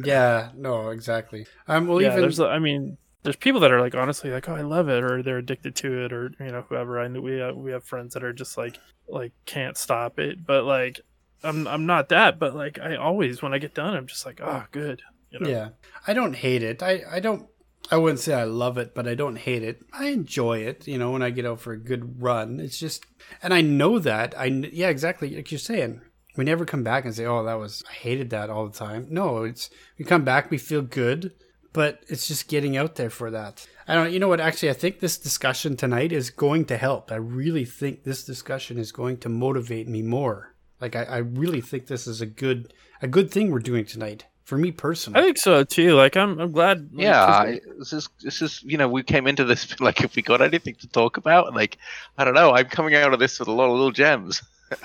yeah, no, exactly. Um, well,
yeah,
even
there's, I mean, there's people that are like honestly like, oh, I love it, or they're addicted to it, or you know, whoever. I know we have, we have friends that are just like like can't stop it, but like I'm I'm not that, but like I always when I get done, I'm just like, oh, good. You know?
Yeah. I don't hate it. I, I don't I wouldn't say I love it, but I don't hate it. I enjoy it, you know, when I get out for a good run. It's just and I know that. I yeah, exactly like you're saying. We never come back and say, "Oh, that was I hated that all the time." No, it's we come back, we feel good, but it's just getting out there for that. I don't you know what actually I think this discussion tonight is going to help. I really think this discussion is going to motivate me more. Like I, I really think this is a good a good thing we're doing tonight. For me personally.
I think so too. Like I'm I'm glad. like,
Yeah,
'cause
I, this is this is you know we came into this [laughs] like if we got anything to talk about, like I don't know, I'm coming out of this with a lot of little gems. [laughs] [laughs]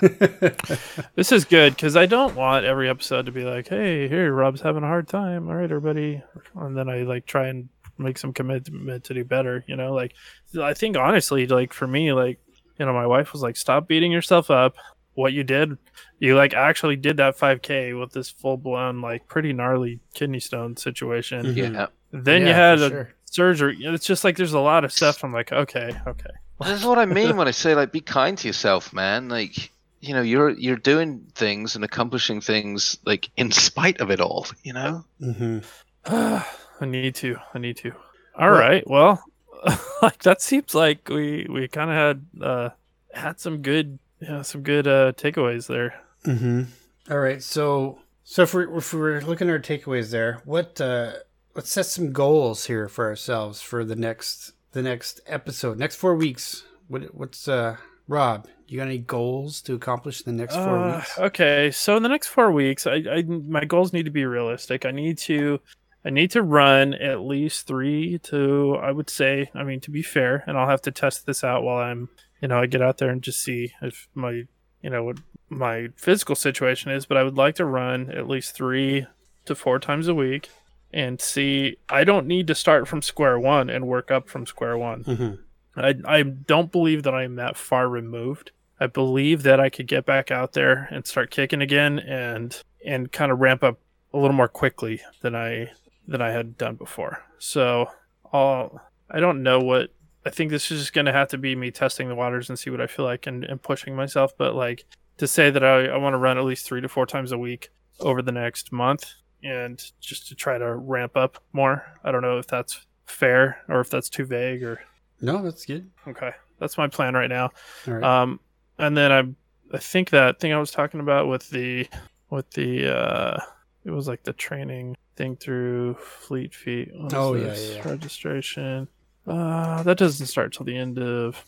This is good because I don't want every episode to be like, "Hey, here, Rob's having a hard time. All right, everybody," and then I like try and make some commitment to do better. You know, like I think honestly, like for me, like you know, my wife was like, "Stop beating yourself up. What you did, you like actually did that 5K with this full blown like pretty gnarly kidney stone situation.
Mhm.
Yeah,
Then you had a
sure.
surgery. It's just like there's a lot of stuff. I'm like, okay, okay.
this is what I mean when I say like be kind to yourself, man. Like you know you're you're doing things and accomplishing things like in spite of it all. You know.
hmm [sighs]
I need to. I need to. All right.
Well-
Well, [laughs] like that seems like we we kind of had uh had some good yeah some good uh takeaways there.
hmm All right. So, so if we're, if we're looking at our takeaways there, what, uh, let's set some goals here for ourselves for the next, the next episode, next four weeks. What, what's, uh, Rob, you got any goals to accomplish in the next four
Uh,
weeks?
okay, so in the next four weeks, I, I my goals need to be realistic. I need to I need to run at least three to I would say. I mean, to be fair, and I'll have to test this out while I'm you know I get out there and just see if my you know what my physical situation is. But I would like to run at least three to four times a week and see. I don't need to start from square one and work up from square one.
hmm
I, I don't believe that I'm that far removed. I believe that I could get back out there and start kicking again and and kind of ramp up a little more quickly than I than I had done before. So I'll I don't know what I think this is just gonna have to be me testing the waters and see what I feel like and, and pushing myself. But like to say that I, I want to run at least three to four times a week over the next month and just to try to ramp up more. I don't know if that's fair or if that's too vague or
No, that's good.
Okay, that's my plan right now.
Right.
Um, and then I, I think that thing I was talking about with the, with the, uh, it was like the training thing through Fleet Feet.
Oh, yeah, yeah.
registration. Uh, that doesn't start till the end of,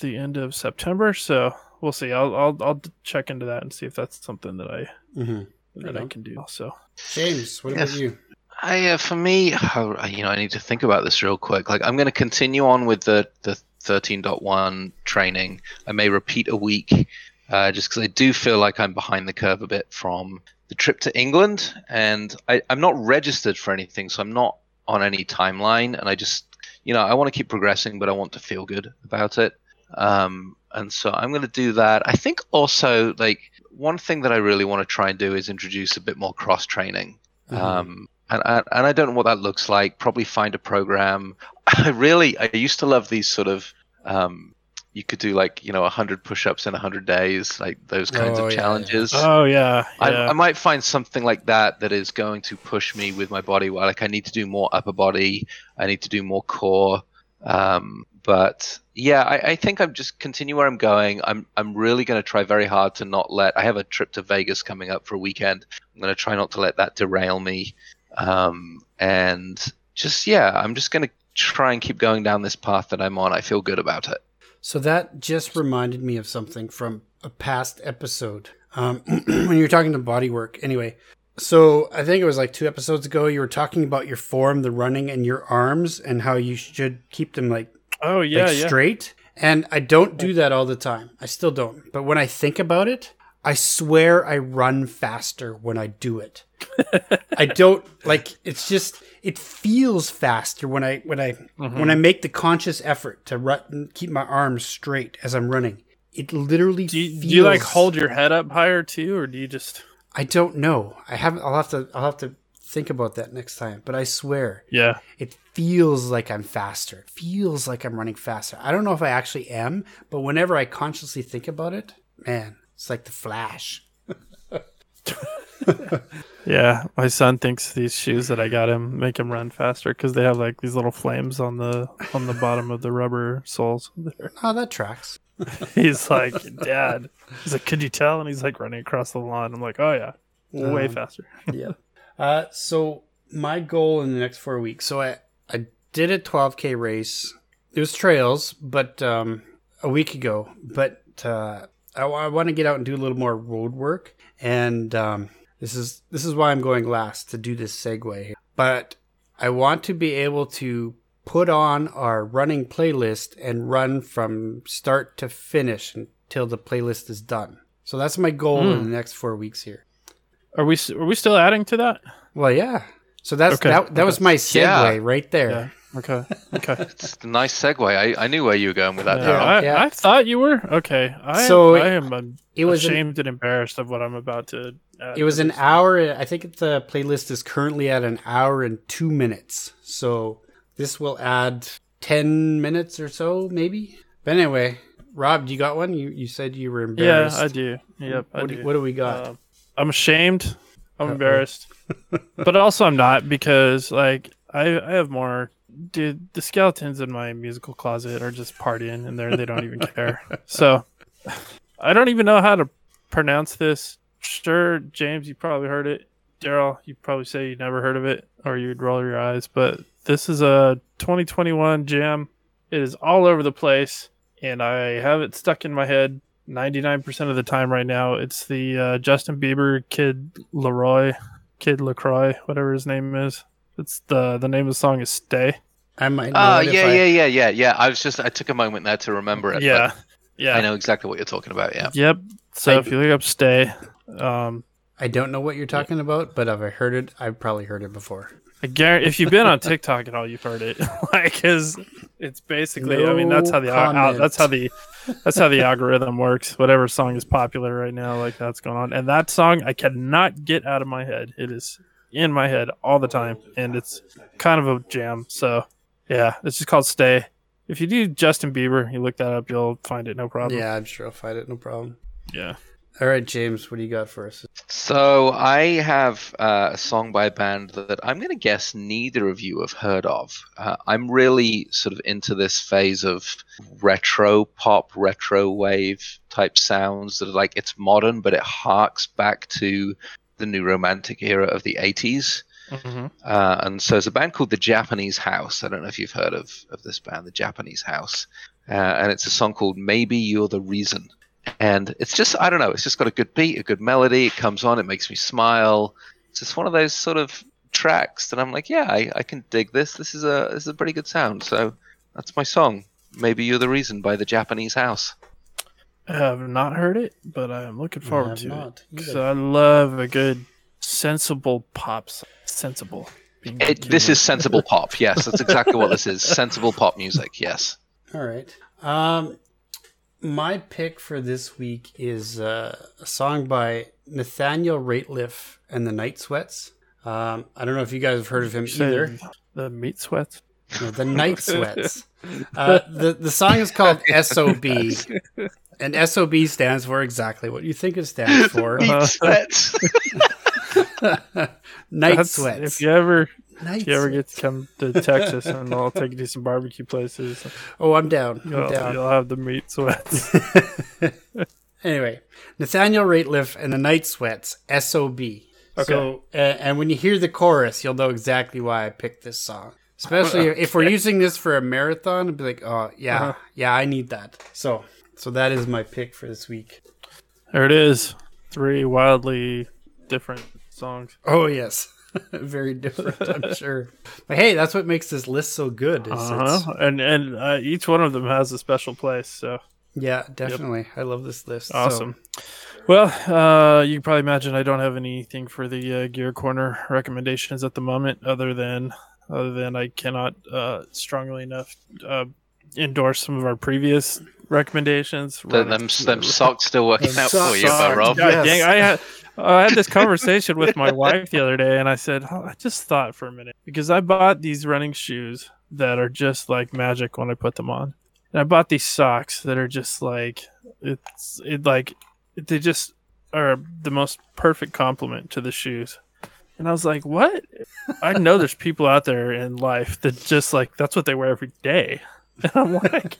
the end of September. So we'll see. I'll, I'll, I'll check into that and see if that's something that I,
hmm
that
Right
I can do. Also,
James, what
Yes.
about you?
I, uh, for me, oh, you know, I need to think about this real quick. Like, I'm going to continue on with the the 13.1 training. I may repeat a week, uh, just because I do feel like I'm behind the curve a bit from the trip to England, and I, I'm not registered for anything, so I'm not on any timeline, and I just, you know, I want to keep progressing, but I want to feel good about it. Um, and so I'm going to do that. I think also like one thing that I really want to try and do is introduce a bit more cross training.
Mm-hmm.
Um, and, and I don't know what that looks like. Probably find a program. [laughs] I really I used to love these sort of um, you could do like you know 100 push-ups in 100 days like those kinds
Oh,
of
yeah, yeah.
challenges.
Oh yeah,
I,
yeah.
I might find something like that that is going to push me with my body. Where like i need to do more upper body. I need to do more core. Um, but yeah I, I think i'm just continue where i'm going. I'm i'm really going to try very hard to not let i have a trip to vegas coming up for a weekend. I'm going to try not to let that derail me. Um, and just yeah i'm just going to try and keep going down this path that i'm on. I feel good about it
So that just reminded me of something from a past episode um, [clears throat] when you were talking to bodywork. Anyway, so I think it was like two episodes ago. You were talking about your form, the running, and your arms, and how you should keep them like
oh yeah,
like
yeah.
straight. And I don't do that all the time. I still don't. But when I think about it, I swear I run faster when I do it. [laughs] I don't like it's just it feels faster when I when I
Mm-hmm.
when I make the conscious effort to run keep my arms straight as I'm running. It literally
Do you,
feels
do you like hold your head up higher too, or do you just?
I don't know. I haven't I'll have to I'll have to think about that next time. But I swear
Yeah,
it feels like I'm faster. It feels like I'm running faster. I don't know if I actually am, but whenever I consciously think about it, man, it's like the flash. [laughs] [laughs]
yeah. My son thinks these shoes that I got him make him run faster because they have like these little flames on the on the bottom of the rubber soles. There.
Oh, that tracks. [laughs]
He's like, Dad. He's like, could you tell? And he's like running across the lawn. I'm like, oh yeah, way
Um,
faster. [laughs]
yeah. Uh, so my goal in the next four weeks. So I I did a 12k race. It was trails, but um, a week ago. But uh, I, want to get out and do a little more road work, and um, this is this is why I'm going last to do this segue. here. But I want to be able to put on our running playlist and run from start to finish until the playlist is done. So that's my goal in the hmm. next four weeks here.
Are we are we still adding to that?
Well, yeah. So that's
Okay,
that. That was my segue
Yeah.
right there.
Yeah. Okay. Okay. [laughs]
it's a nice segue i, I knew where you were going with that
Yeah, I,
Yeah.
I thought you were okay. I
So,
I am um,
It was an,
ashamed and embarrassed of what I'm about to. Add
it was an
this.
hour. I think the playlist is currently at an hour and two minutes. So this will add ten minutes or so, maybe. But anyway, Rob, do you got one? You you said you were
Yeah,
embarrassed.
I do. Yep, I
What,
do.
do, what do we got?
Um, I'm ashamed. I'm
Uh-oh.
embarrassed, [laughs] but also I'm not because like I I have more. Dude, the skeletons in my musical closet are just partying in there. They don't even care. So I don't even know how to pronounce this. Sure, James, you probably heard it. Daryl, you probably say you never heard of it or you'd roll your eyes. But this is a 2021 jam. It is all over the place, and I have it stuck in my head 99% of the time right now. It's the uh, Justin Bieber Kid Leroy, Kid LaCroix, whatever his name is. It's the the name of the song is Stay.
I might. Know
Oh
it if
yeah,
I-
yeah, yeah, yeah, yeah. I was just I took a moment there to remember it.
Yeah. Yeah.
I know exactly what you're talking about. Yeah.
Yep. So
I-
if you look up Stay, um,
I don't know what you're talking about, but if I heard it, I've probably heard it before.
I guarantee if you've been on TikTok at all, you've heard it. [laughs] like, cause it's basically. I mean, that's how the
No
al- al- that's how the that's how the algorithm works. Whatever song is popular right now, like that's going on. And that song, I cannot get out of my head. It is in my head all the time, and it's kind of a jam. So, yeah, it's just called "Stay." If you do Justin Bieber, you look that up, you'll find it no problem.
Yeah, I'm sure I'll find it. No problem.
Yeah.
All right, James, what do you got for us?
So I have uh, a song by a band that I'm going to guess neither of you have heard of. Uh, I'm really sort of into this phase of retro pop, retro wave type sounds that are like it's modern, but it harks back to the new romantic era of the 80s.
hmm
Uh, and so there's a band called the Japanese House. I don't know if you've heard of, of this band, the Japanese House. Uh, and it's a song called Maybe You're the Reason. And it's just, I don't know, it's just got a good beat, a good melody. It comes on, it makes me smile. It's just one of those sort of tracks that I'm like, yeah, I, I can dig this. This is a this is a pretty good sound. So that's my song. Maybe you're the reason by the Japanese house.
I have not heard it, but I'm looking forward
have
to it
not
because. I love a good sensible pop. Sensible.
It, this is sensible [laughs] pop. Yes, that's exactly what this is. Sensible pop music. Yes.
All right. Um, my pick for this week is uh, a song by Nathaniel Rateliff and the Night Sweats. Um, I don't know if you guys have heard of him
Say
either.
The meat sweats.
No, the Night [laughs] Sweats. Uh, the the song is called [laughs] SOB, and SOB stands for exactly what you think it stands [laughs] for.
Uh-huh.
Sweats. [laughs]
Night
That's-
Sweats.
If you ever,
Night
if you ever get to come to Texas, [laughs] and I'll take you to some barbecue places,
Oh, I'm down. I'm
you'll,
down.
you'll have the meat sweats.
Anyway, Nathaniel Rateliff and the Night Sweats, SOB. Okay. So, uh, and when you hear the chorus, you'll know exactly why I picked this song. Especially if we're using this for a marathon, it'd be like, oh yeah,
Uh-huh.
yeah, I need that. So, so that is my pick for this week.
there it is. Three wildly different songs.
Oh yes, [laughs] very different, I'm [laughs] sure. But hey, that's what makes this list so good.
Uh-huh. And and uh, each one of them has a special place. So
Yeah, definitely. I love this list. So-
awesome. Well, uh, you can probably imagine I don't have anything for the uh, Gear Corner recommendations at the moment, other than other than I cannot uh, strongly enough uh, endorse some of our previous recommendations.
The, them them socks still working
Them
out for you, but Rob.
God
Yes.
dang, I had I had this conversation with my wife the other day, and I said, oh, I just thought for a minute because I bought these running shoes that are just like magic when I put them on, and I bought these socks that are just like it's it like they just are the most perfect complement to the shoes. And I was like, what? I know there's people out there in life that just like that's what they wear every day. [laughs] And I'm like,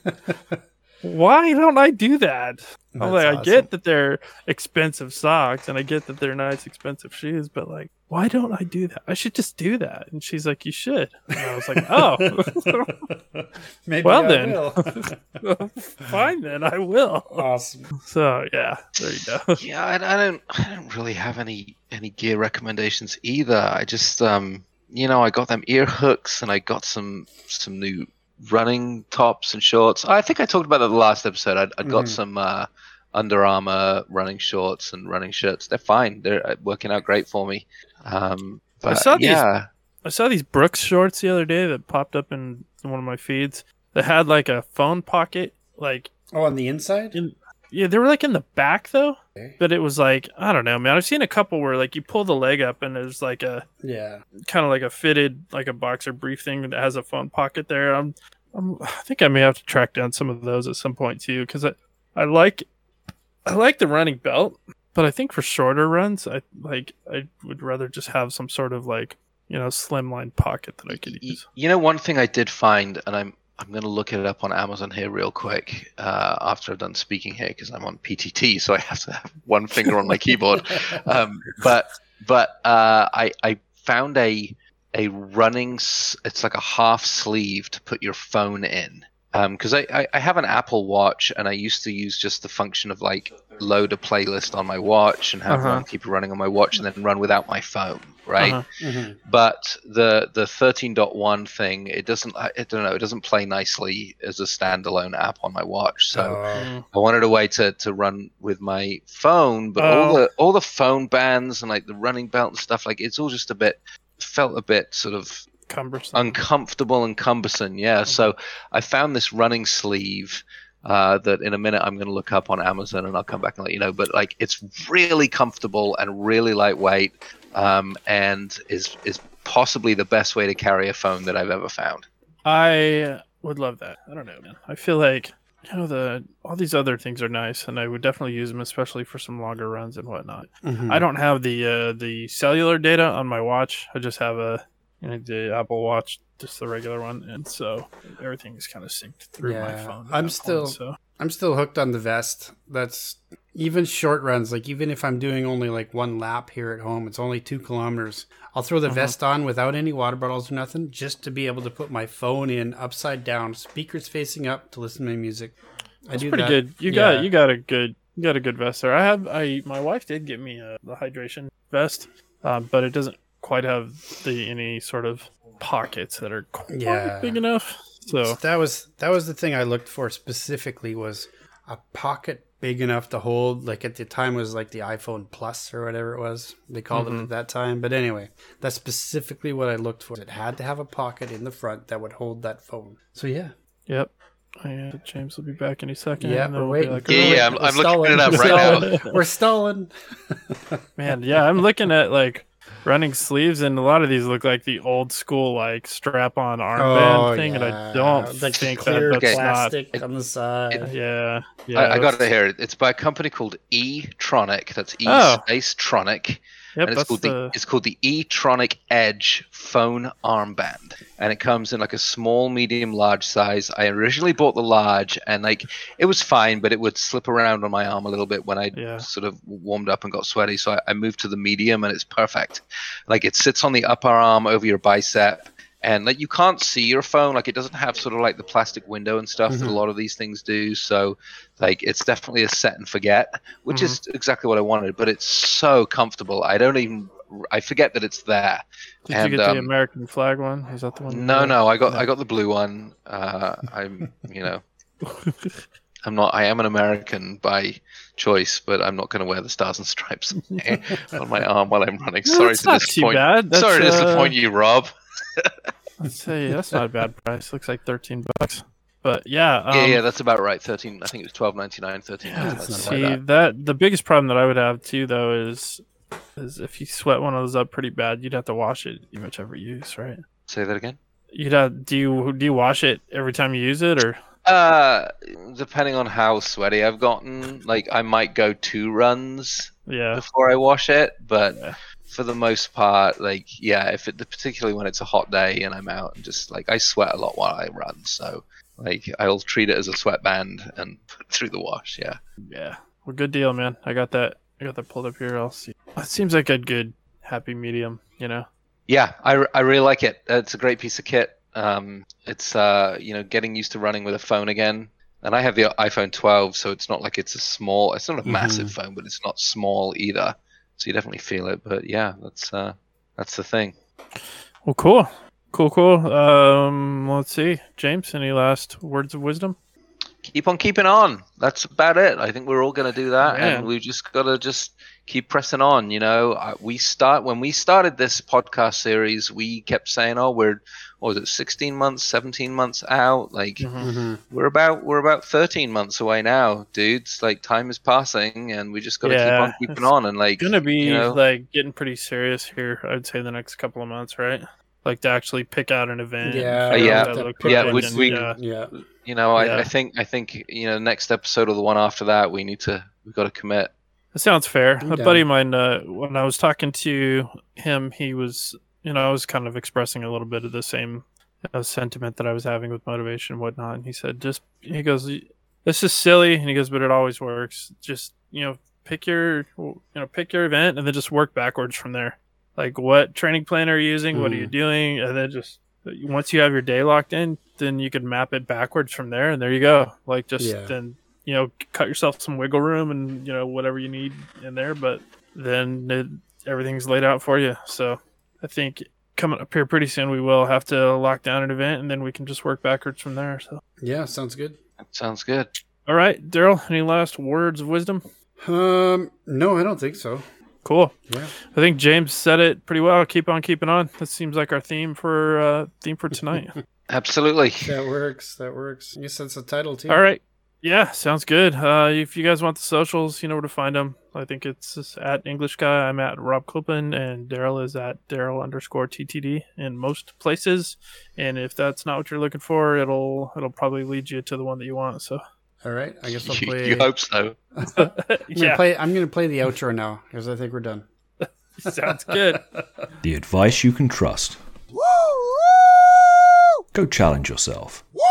why don't I do that? I'm
That's
like, I get that they're expensive socks and I get that they're nice, expensive shoes, but like, why don't I do that? I should just do that. And she's like, you should. And I was like, [laughs] oh, [laughs]
Maybe
Well
I
then.
will. [laughs]
fine then, I will.
awesome.
So yeah, there you go.
Yeah, I, I don't. I don't really have any any gear recommendations either. I just, um, you know, I got them ear hooks and I got some some new running tops and shorts. I think I talked about that the last episode. I, I got
Mhm.
some uh, Under Armour running shorts and running shirts. They're fine. They're uh, working out great for me. Um,
I
but
saw these-
yeah,
I saw these Brooks shorts the other day that popped up in one of my feeds that had like a phone pocket. Like,
Oh, on the inside?
In- yeah, they were like in the back though.
Okay.
But it was like, I don't know, man. I've seen a couple where like you pull the leg up and there's like a
Yeah.
kind of like a fitted like a boxer brief thing that has a phone pocket there. I'm, I'm I think I may have to track down some of those at some point too because I I like I like the running belt, but I think for shorter runs, I like I would rather just have some sort of like you know slimline pocket that I could use.
You know, one thing I did find, and I'm I'm gonna look it up on Amazon here real quick uh, after I've done speaking here because I'm on PTT, so I have to have one finger on my keyboard. [laughs] Um, but but uh, I I found a a running it's like a half sleeve to put your phone in because I, I I have an Apple Watch and I used to use just the function of like load a playlist on my watch and have
Uh-huh.
keep it running on my watch and then run without my phone right
Uh-huh.
Mhm.
but the the 13.1 thing it doesn't I, don't know it doesn't play nicely as a standalone app on my watch so
Oh.
I wanted a way to, to run with my phone but all
Oh.
the all the phone bands and like the running belt and stuff like it's all just a bit felt a bit sort of
Cumbersome.
uncomfortable and cumbersome yeah
Mm-hmm.
so i found this running sleeve uh, that in a minute I'm going to look up on Amazon and I'll come back and let you know. But like, it's really comfortable and really lightweight, um, and is is possibly the best way to carry a phone that I've ever found.
I would love that. I don't know, man. I feel like you know the all these other things are nice, and I would definitely use them, especially for some longer runs and whatnot.
Mhm.
I don't have the uh, the cellular data on my watch. I just have a you know, the Apple Watch, just the regular one, and so everything is kind of synced through my phone. at
I'm still-
point, so
I'm still hooked on the vest. That's even short runs. Like even if I'm doing only like one lap here at home, it's only two kilometers. I'll throw the
Uh-huh.
vest on without any water bottles or nothing, just to be able to put my phone in upside down, speakers facing up to listen to my music. I
that's
do
pretty
that.
good. You
Yeah.
got you got a good you got a good vest there. I have I my wife did get me a the hydration vest, um, but it doesn't quite have the any sort of pockets that are quite
Yeah.
big enough. So
that was that was the thing I looked for specifically was a pocket big enough to hold like at the time it was like the iPhone Plus or whatever it was they called it mm-hmm. at that time but anyway that's specifically what I looked for it had to have a pocket in the front that would hold that phone so yeah
Yep. Oh, yeah, James will be back any second.
Yeah,
and then
we're
we'll
waiting.
like,
Yeah,
"Oh,
yeah, I'm,
We're
I'm looking it
stalling.
up right [laughs] now.
we're stalling [laughs]
Man, yeah, I'm looking at like running sleeves, and a lot of these look like the old school like strap-on armband oh, thing, and I don't
Oh, the
think
clear
that that's
plastic on the side
not. Yeah, yeah.
I, I got
that's-
it here. It's by a company called E-Tronic. That's E
Oh.
Space Tronic.
Yep,
and it's called the,
the.
it's called the E-Tronic Edge phone armband, and it comes in like a small, medium, large size. I originally bought the large, and like it was fine, but it would slip around on my arm a little bit when I
Yeah.
sort of warmed up and got sweaty. So I, I moved to the medium, and it's perfect. Like it sits on the upper arm over your bicep. And like you can't see your phone, like it doesn't have sort of like the plastic window and stuff that a
Mhm.
lot of these things do. So like it's definitely a set and forget, which is exactly what I wanted. But it's so comfortable. I don't even I forget that it's there.
Did
and,
you get the
um,
American flag one? Is that the one?
No, no, I got I got the blue one. Uh, I'm you know [laughs] I'm not I am an American by choice, but I'm not going to wear the stars and stripes on my arm while I'm running.
No,
Sorry to disappoint. Sorry to
uh,
disappoint you, Rob. [laughs]
Let's say that's not a bad price. Looks like thirteen bucks. But yeah, um,
yeah, yeah, that's about right. Thirteen. I think it was twelve ninety nine. Thirteen.
Yeah, see
bad.
that. the biggest problem that I would have too, though, is is if you sweat one of those up pretty bad, you'd have to wash it pretty much every use, right?
Say that again.
You'd have do you do you wash it every time you use it, or
Uh, depending on how sweaty I've gotten, like I might go two runs
yeah,
before I wash it, but
Yeah.
For the most part, like yeah, if it particularly when it's a hot day and I'm out and just like I sweat a lot while I run, so like I'll treat it as a sweatband and [laughs] put it through the wash. Yeah,
yeah. Well, good deal, man. I got that. I got that pulled up here. I'll see. It seems like a good happy medium, you know.
yeah, I, I really like it. It's a great piece of kit. Um, it's uh you know getting used to running with a phone again. And I have the iPhone 12, so it's not like it's a small. It's not a massive phone, but it's not small either. So you definitely feel it. But yeah, that's uh, that's the thing.
Well, cool, cool, cool. Um, let's see, James. Any last words of wisdom?
keep on keeping on. That's about it. I think we're all going to do that,
Yeah.
and we've just got to just keep pressing on. You know, we start when we started this podcast series, we kept saying, "Oh, we're what was it, 16 months, 17 months out? Like
Mhm.
we're about we're about 13 months away now, dudes. Like time is passing, and we just got to
Yeah,
keep on keeping on. And like, It's
gonna be
you know,
like getting pretty serious here. I'd say the next couple of months, right? Like to actually pick out an event.
Yeah,
figure
yeah,
that
yeah, we-
and,
we-
yeah.
yeah
you know, I,
Yeah.
I think I think you know, next episode or the one after that, we need to we've got to commit.
That sounds fair.
I'm
a
down.
buddy of mine, uh, when I was talking to him, he was, you know, I was kind of expressing a little bit of the same uh, sentiment that I was having with motivation and whatnot. And he said, just, he goes, this is silly. And he goes, but it always works. Just, you know, pick your, you know, pick your event and then just work backwards from there. Like, what training plan are you using? What are you
Mm.
doing? And then just, once you have your day locked in, then you can map it backwards from there. And there you go. Like, just
Yeah.
then you know, cut yourself some wiggle room and you know whatever you need in there, but then it, everything's laid out for you. So I think coming up here pretty soon, we will have to lock down an event, and then we can just work backwards from there. So
yeah sounds good
That sounds good.
all right, Daryl, any last words of wisdom?
um no I don't think so
Cool.
yeah
I think James said it pretty well. Keep on keeping on. That seems like our theme for uh, theme for tonight. [laughs]
Absolutely.
that works that works you guess that's the title too
All right. Yeah, sounds good. Uh, if you guys want the socials, you know where to find them. I think it's at English Guy. I'm at Rob Copeland, and Daryl is at Daryl underscore TTD in most places. And if that's not what you're looking for, it'll it'll probably lead you to the one that you want. So
all right I guess I'll [laughs] play
you hope so. [laughs]
I'm gonna
yeah,
play I'm gonna play the outro now because I think we're done [laughs]
sounds good.
The advice you can trust. Woo! Go challenge yourself.
Woo!